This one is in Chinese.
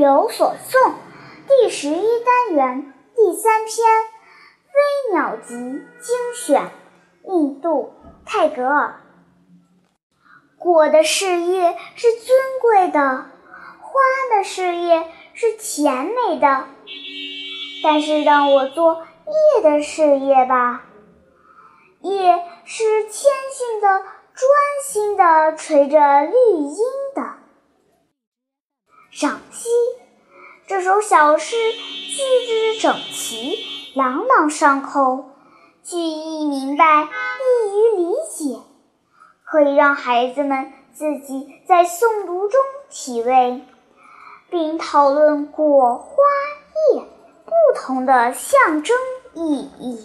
有所诵第十一单元第三篇《飞鸟集》精选，印度泰戈尔。果的事业是尊贵的，花的事业是甜美的，但是让我做叶的事业吧。叶是谦逊的、专心的垂着绿荫的。赏析这首小诗句子整齐，朗朗上口，句意明白，易于理解，可以让孩子们自己在诵读中体味，并讨论果、花、叶不同的象征意义。